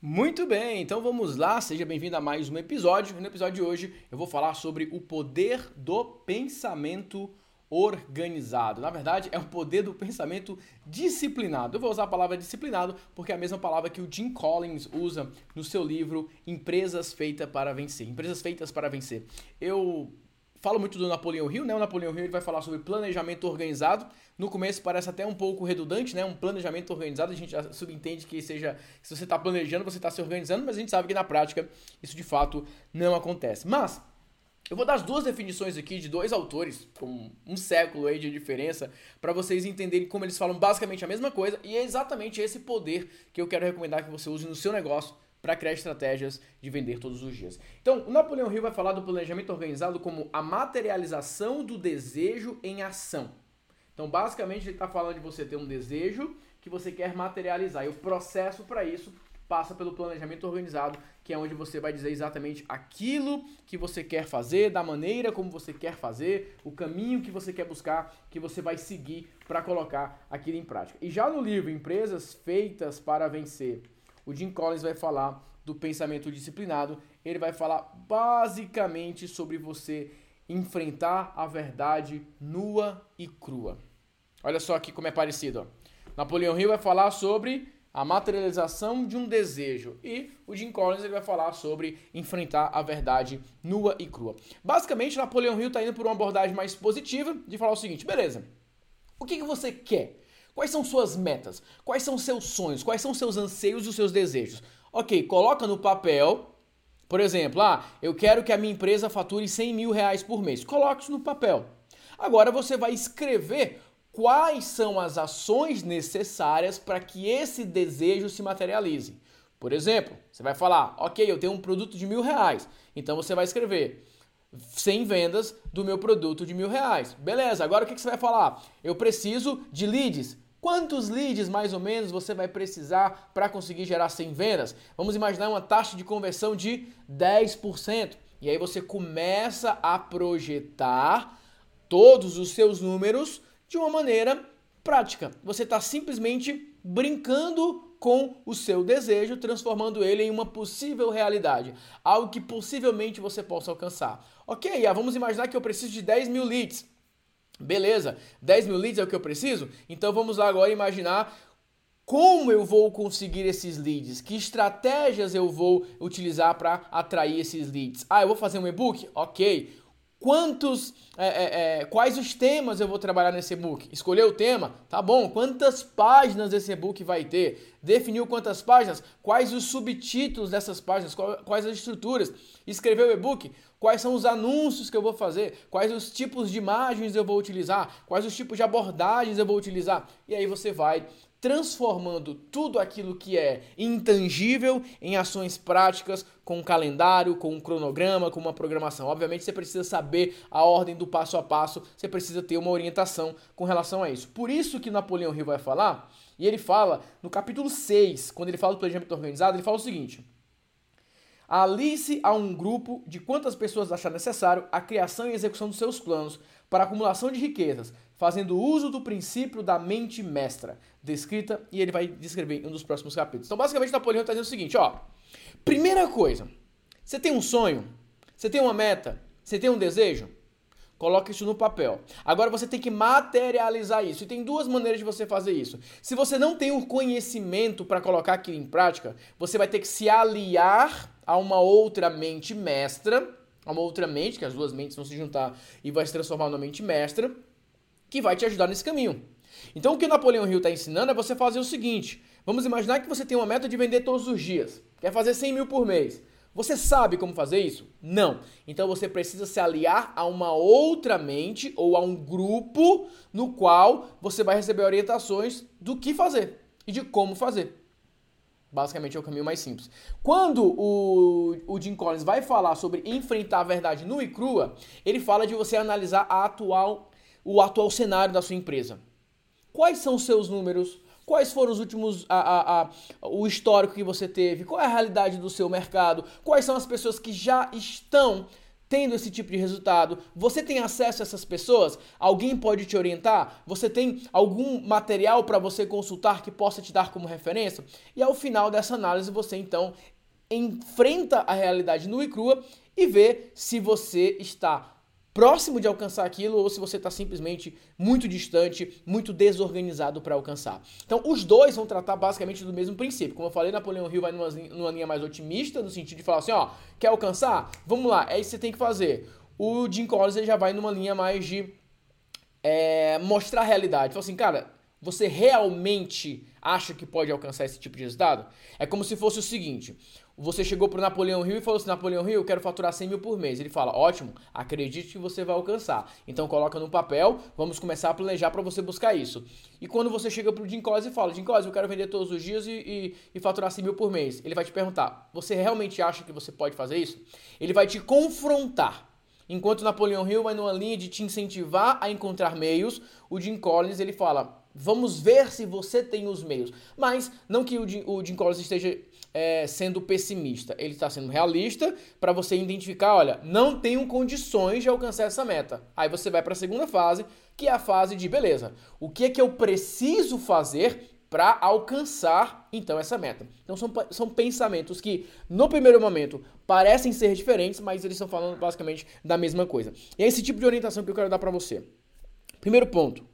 Muito bem, então vamos lá, seja bem-vindo a mais um episódio. No episódio de hoje eu vou falar sobre o poder do pensamento organizado. Na verdade, é o poder do pensamento disciplinado. Eu vou usar a palavra disciplinado porque é a mesma palavra que o Jim Collins usa no seu livro Empresas Feitas para Vencer. Empresas Feitas para Vencer. Eu falo muito do Napoleão Hill, né? O Napoleão Hill ele vai falar sobre planejamento organizado. No começo parece até um pouco redundante, né? Um planejamento organizado, a gente já subentende que seja, se você está planejando, você está se organizando, mas a gente sabe que na prática isso de fato não acontece. Mas eu vou dar as duas definições aqui de dois autores, com um século aí de diferença, para vocês entenderem como eles falam basicamente a mesma coisa, e é exatamente esse poder que eu quero recomendar que você use no seu negócio para criar estratégias de vender todos os dias. Então, o Napoleão Hill vai falar do planejamento organizado como a materialização do desejo em ação. Então, basicamente, ele está falando de você ter um desejo que você quer materializar. E o processo para isso passa pelo planejamento organizado, que é onde você vai dizer exatamente aquilo que você quer fazer, da maneira como você quer fazer, o caminho que você quer buscar, que você vai seguir para colocar aquilo em prática. E já no livro Empresas Feitas para Vencer, o Jim Collins vai falar do pensamento disciplinado. Ele vai falar basicamente sobre você enfrentar a verdade nua e crua. Olha só aqui como é parecido. Napoleão Hill vai falar sobre a materialização de um desejo e o Jim Collins ele vai falar sobre enfrentar a verdade nua e crua. Basicamente, Napoleão Hill está indo por uma abordagem mais positiva de falar o seguinte: beleza, o que, que você quer? Quais são suas metas? Quais são seus sonhos? Quais são seus anseios e os seus desejos? Ok, coloca no papel. Por exemplo, ah, eu quero que a minha empresa fature 100 mil reais por mês. Coloque isso no papel. Agora você vai escrever quais são as ações necessárias para que esse desejo se materialize. Por exemplo, você vai falar, ok, eu tenho um produto de mil reais. Então você vai escrever 100 vendas do meu produto de mil reais. Beleza, agora o que você vai falar? Eu preciso de leads. Quantos leads mais ou menos você vai precisar para conseguir gerar 100 vendas? Vamos imaginar uma taxa de conversão de 10%. E aí você começa a projetar todos os seus números de uma maneira prática. Você está simplesmente brincando com o seu desejo, transformando ele em uma possível realidade, algo que possivelmente você possa alcançar. Ok, vamos imaginar que eu preciso de 10 mil leads. Beleza, 10 mil leads é o que eu preciso? Então vamos lá agora imaginar como eu vou conseguir esses leads? Que estratégias eu vou utilizar para atrair esses leads? Ah, eu vou fazer um e-book? Ok. Quantos, é, é, é, quais os temas eu vou trabalhar nesse e-book? Escolher o tema? Tá bom. Quantas páginas esse e-book vai ter? Definiu quantas páginas? Quais os subtítulos dessas páginas? Quais as estruturas? Escreveu o e-book? Quais são os anúncios que eu vou fazer? Quais os tipos de imagens eu vou utilizar? Quais os tipos de abordagens eu vou utilizar? E aí você vai transformando tudo aquilo que é intangível em ações práticas, com um calendário, com um cronograma, com uma programação. Obviamente você precisa saber a ordem do passo a passo, você precisa ter uma orientação com relação a isso. Por isso que Napoleão Hill vai falar, e ele fala no capítulo 6, quando ele fala do planejamento organizado, ele fala o seguinte: Alice a um grupo de quantas pessoas achar necessário a criação e execução dos seus planos para acumulação de riquezas, fazendo uso do princípio da mente mestra, descrita e ele vai descrever em um dos próximos capítulos. Então, basicamente, Napoleão está dizendo o seguinte, ó. Primeira coisa, você tem um sonho? Você tem uma meta? Você tem um desejo? Coloque isso no papel. Agora você tem que materializar isso. E tem duas maneiras de você fazer isso. Se você não tem o conhecimento para colocar aquilo em prática, você vai ter que se aliar a uma outra mente mestra, a uma outra mente, que as duas mentes vão se juntar e vai se transformar numa mente mestra, que vai te ajudar nesse caminho. Então o que o Napoleão Hill está ensinando é você fazer o seguinte: vamos imaginar que você tem uma meta de vender todos os dias, quer fazer 100 mil por mês. Você sabe como fazer isso? Não. Então você precisa se aliar a uma outra mente ou a um grupo no qual você vai receber orientações do que fazer e de como fazer. Basicamente é o caminho mais simples. Quando o, o Jim Collins vai falar sobre enfrentar a verdade nua e crua, ele fala de você analisar a atual, o atual cenário da sua empresa. Quais são os seus números? Quais foram os últimos. A, a, a, o histórico que você teve? Qual é a realidade do seu mercado? Quais são as pessoas que já estão tendo esse tipo de resultado? Você tem acesso a essas pessoas? Alguém pode te orientar? Você tem algum material para você consultar que possa te dar como referência? E ao final dessa análise, você então enfrenta a realidade nua e crua e vê se você está próximo de alcançar aquilo ou se você está simplesmente muito distante, muito desorganizado para alcançar. Então, os dois vão tratar basicamente do mesmo princípio. Como eu falei, Napoleão Hill vai numa, numa linha mais otimista, no sentido de falar assim, ó, quer alcançar? Vamos lá, é isso que você tem que fazer. O Jim Collins já vai numa linha mais de é, mostrar a realidade. Fala assim, cara, você realmente acha que pode alcançar esse tipo de resultado? É como se fosse o seguinte: você chegou para o Napoleão Hill e falou assim: Napoleão Hill, eu quero faturar 100 mil por mês. Ele fala: ótimo, acredite que você vai alcançar. Então coloca no papel, vamos começar a planejar para você buscar isso. E quando você chega para o Jim Collins e fala: Jim Collins, eu quero vender todos os dias e, e, e faturar 100 mil por mês. Ele vai te perguntar: você realmente acha que você pode fazer isso? Ele vai te confrontar. Enquanto Napoleão Hill vai numa linha de te incentivar a encontrar meios, o Jim Collins ele fala: vamos ver se você tem os meios. Mas não que o Jim, o Jim Collins esteja é, sendo pessimista, ele está sendo realista para você identificar, olha, não tenho condições de alcançar essa meta. Aí você vai para a segunda fase, que é a fase de beleza. O que é que eu preciso fazer para alcançar então essa meta? Então são, são pensamentos que no primeiro momento parecem ser diferentes, mas eles estão falando basicamente da mesma coisa. E é esse tipo de orientação que eu quero dar para você. Primeiro ponto,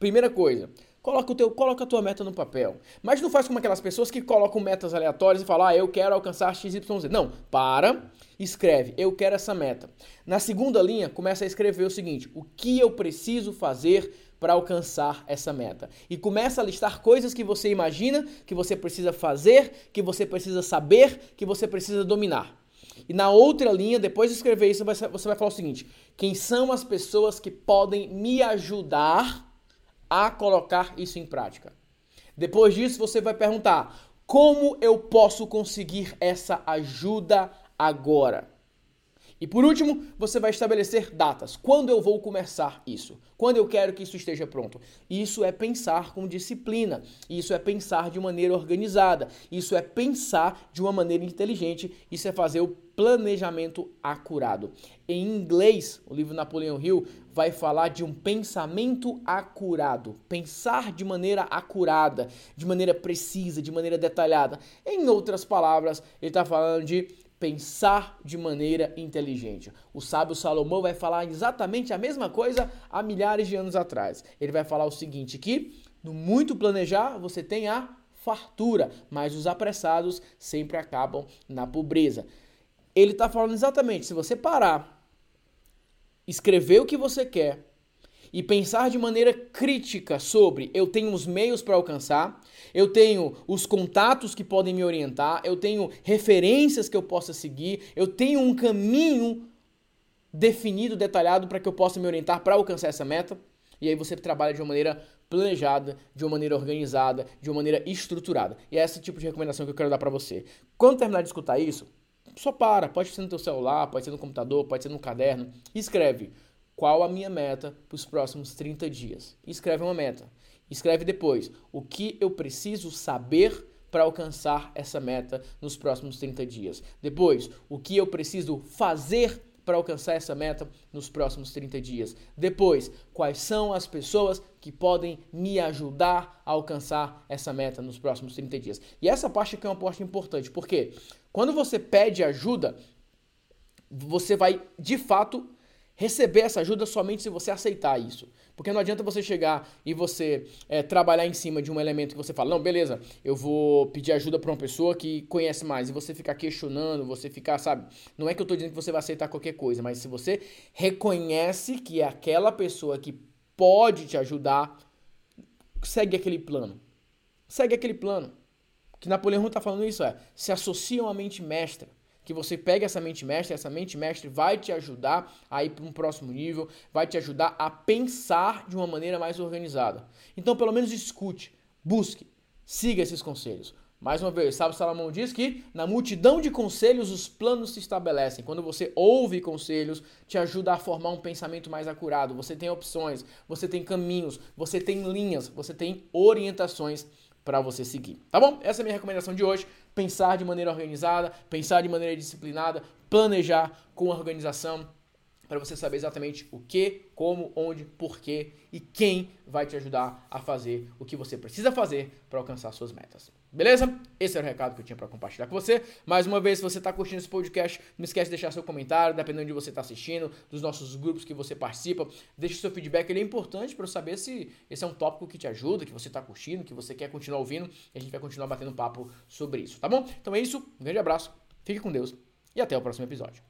primeira coisa, Coloca, o teu, coloca a tua meta no papel. Mas não faz como aquelas pessoas que colocam metas aleatórias e falam, ah, eu quero alcançar XYZ. Não, para, escreve, eu quero essa meta. Na segunda linha, começa a escrever o seguinte: o que eu preciso fazer para alcançar essa meta? E começa a listar coisas que você imagina, que você precisa fazer, que você precisa saber, que você precisa dominar. E na outra linha, depois de escrever isso, você vai falar o seguinte: quem são as pessoas que podem me ajudar a colocar isso em prática. Depois disso, você vai perguntar: como eu posso conseguir essa ajuda agora? E por último, você vai estabelecer datas. Quando eu vou começar isso? Quando eu quero que isso esteja pronto? Isso é pensar com disciplina. Isso é pensar de maneira organizada. Isso é pensar de uma maneira inteligente. Isso é fazer o planejamento acurado. Em inglês, o livro Napoleão Hill vai falar de um pensamento acurado. Pensar de maneira acurada, de maneira precisa, de maneira detalhada. Em outras palavras, ele está falando de pensar de maneira inteligente. O sábio Salomão vai falar exatamente a mesma coisa há milhares de anos atrás. Ele vai falar o seguinte que no muito planejar você tem a fartura, mas os apressados sempre acabam na pobreza. Ele está falando exatamente, se você parar, escrever o que você quer, e pensar de maneira crítica sobre eu tenho os meios para alcançar, eu tenho os contatos que podem me orientar, eu tenho referências que eu possa seguir, eu tenho um caminho definido, detalhado para que eu possa me orientar para alcançar essa meta. E aí você trabalha de uma maneira planejada, de uma maneira organizada, de uma maneira estruturada. E é esse tipo de recomendação que eu quero dar para você. Quando terminar de escutar isso, só para, pode ser no teu celular, pode ser no computador, pode ser no caderno, escreve qual a minha meta para os próximos 30 dias. Escreve uma meta. Escreve depois o que eu preciso saber para alcançar essa meta nos próximos 30 dias. Depois, o que eu preciso fazer para alcançar essa meta nos próximos 30 dias. Depois, quais são as pessoas que podem me ajudar a alcançar essa meta nos próximos 30 dias. E essa parte aqui é uma parte importante, porque quando você pede ajuda, você vai de fato receber essa ajuda somente se você aceitar isso. Porque não adianta você chegar e você é, trabalhar em cima de um elemento que você fala, não, beleza, eu vou pedir ajuda para uma pessoa que conhece mais, e você ficar questionando, você ficar, sabe? Não é que eu estou dizendo que você vai aceitar qualquer coisa, mas se você reconhece que é aquela pessoa que pode te ajudar, segue aquele plano. Segue aquele plano. O que Napoleão está falando isso é, se associam à mente mestra que você pegue essa mente mestre, essa mente mestre vai te ajudar a ir para um próximo nível, vai te ajudar a pensar de uma maneira mais organizada. Então, pelo menos escute, busque, siga esses conselhos. Mais uma vez, Sábio Salomão diz que na multidão de conselhos os planos se estabelecem. Quando você ouve conselhos, te ajuda a formar um pensamento mais acurado. Você tem opções, você tem caminhos, você tem linhas, você tem orientações para você seguir. Tá bom? Essa é a minha recomendação de hoje. Pensar de maneira organizada, pensar de maneira disciplinada, planejar com organização para você saber exatamente o que, como, onde, porquê e quem vai te ajudar a fazer o que você precisa fazer para alcançar suas metas. Beleza? Esse era o recado que eu tinha para compartilhar com você. Mais uma vez, se você está curtindo esse podcast, não esquece de deixar seu comentário, dependendo de você está assistindo, dos nossos grupos que você participa. Deixe seu feedback, ele é importante para eu saber se esse é um tópico que te ajuda, que você está curtindo, que você quer continuar ouvindo. E a gente vai continuar batendo papo sobre isso, tá bom? Então é isso, um grande abraço, fique com Deus e até o próximo episódio.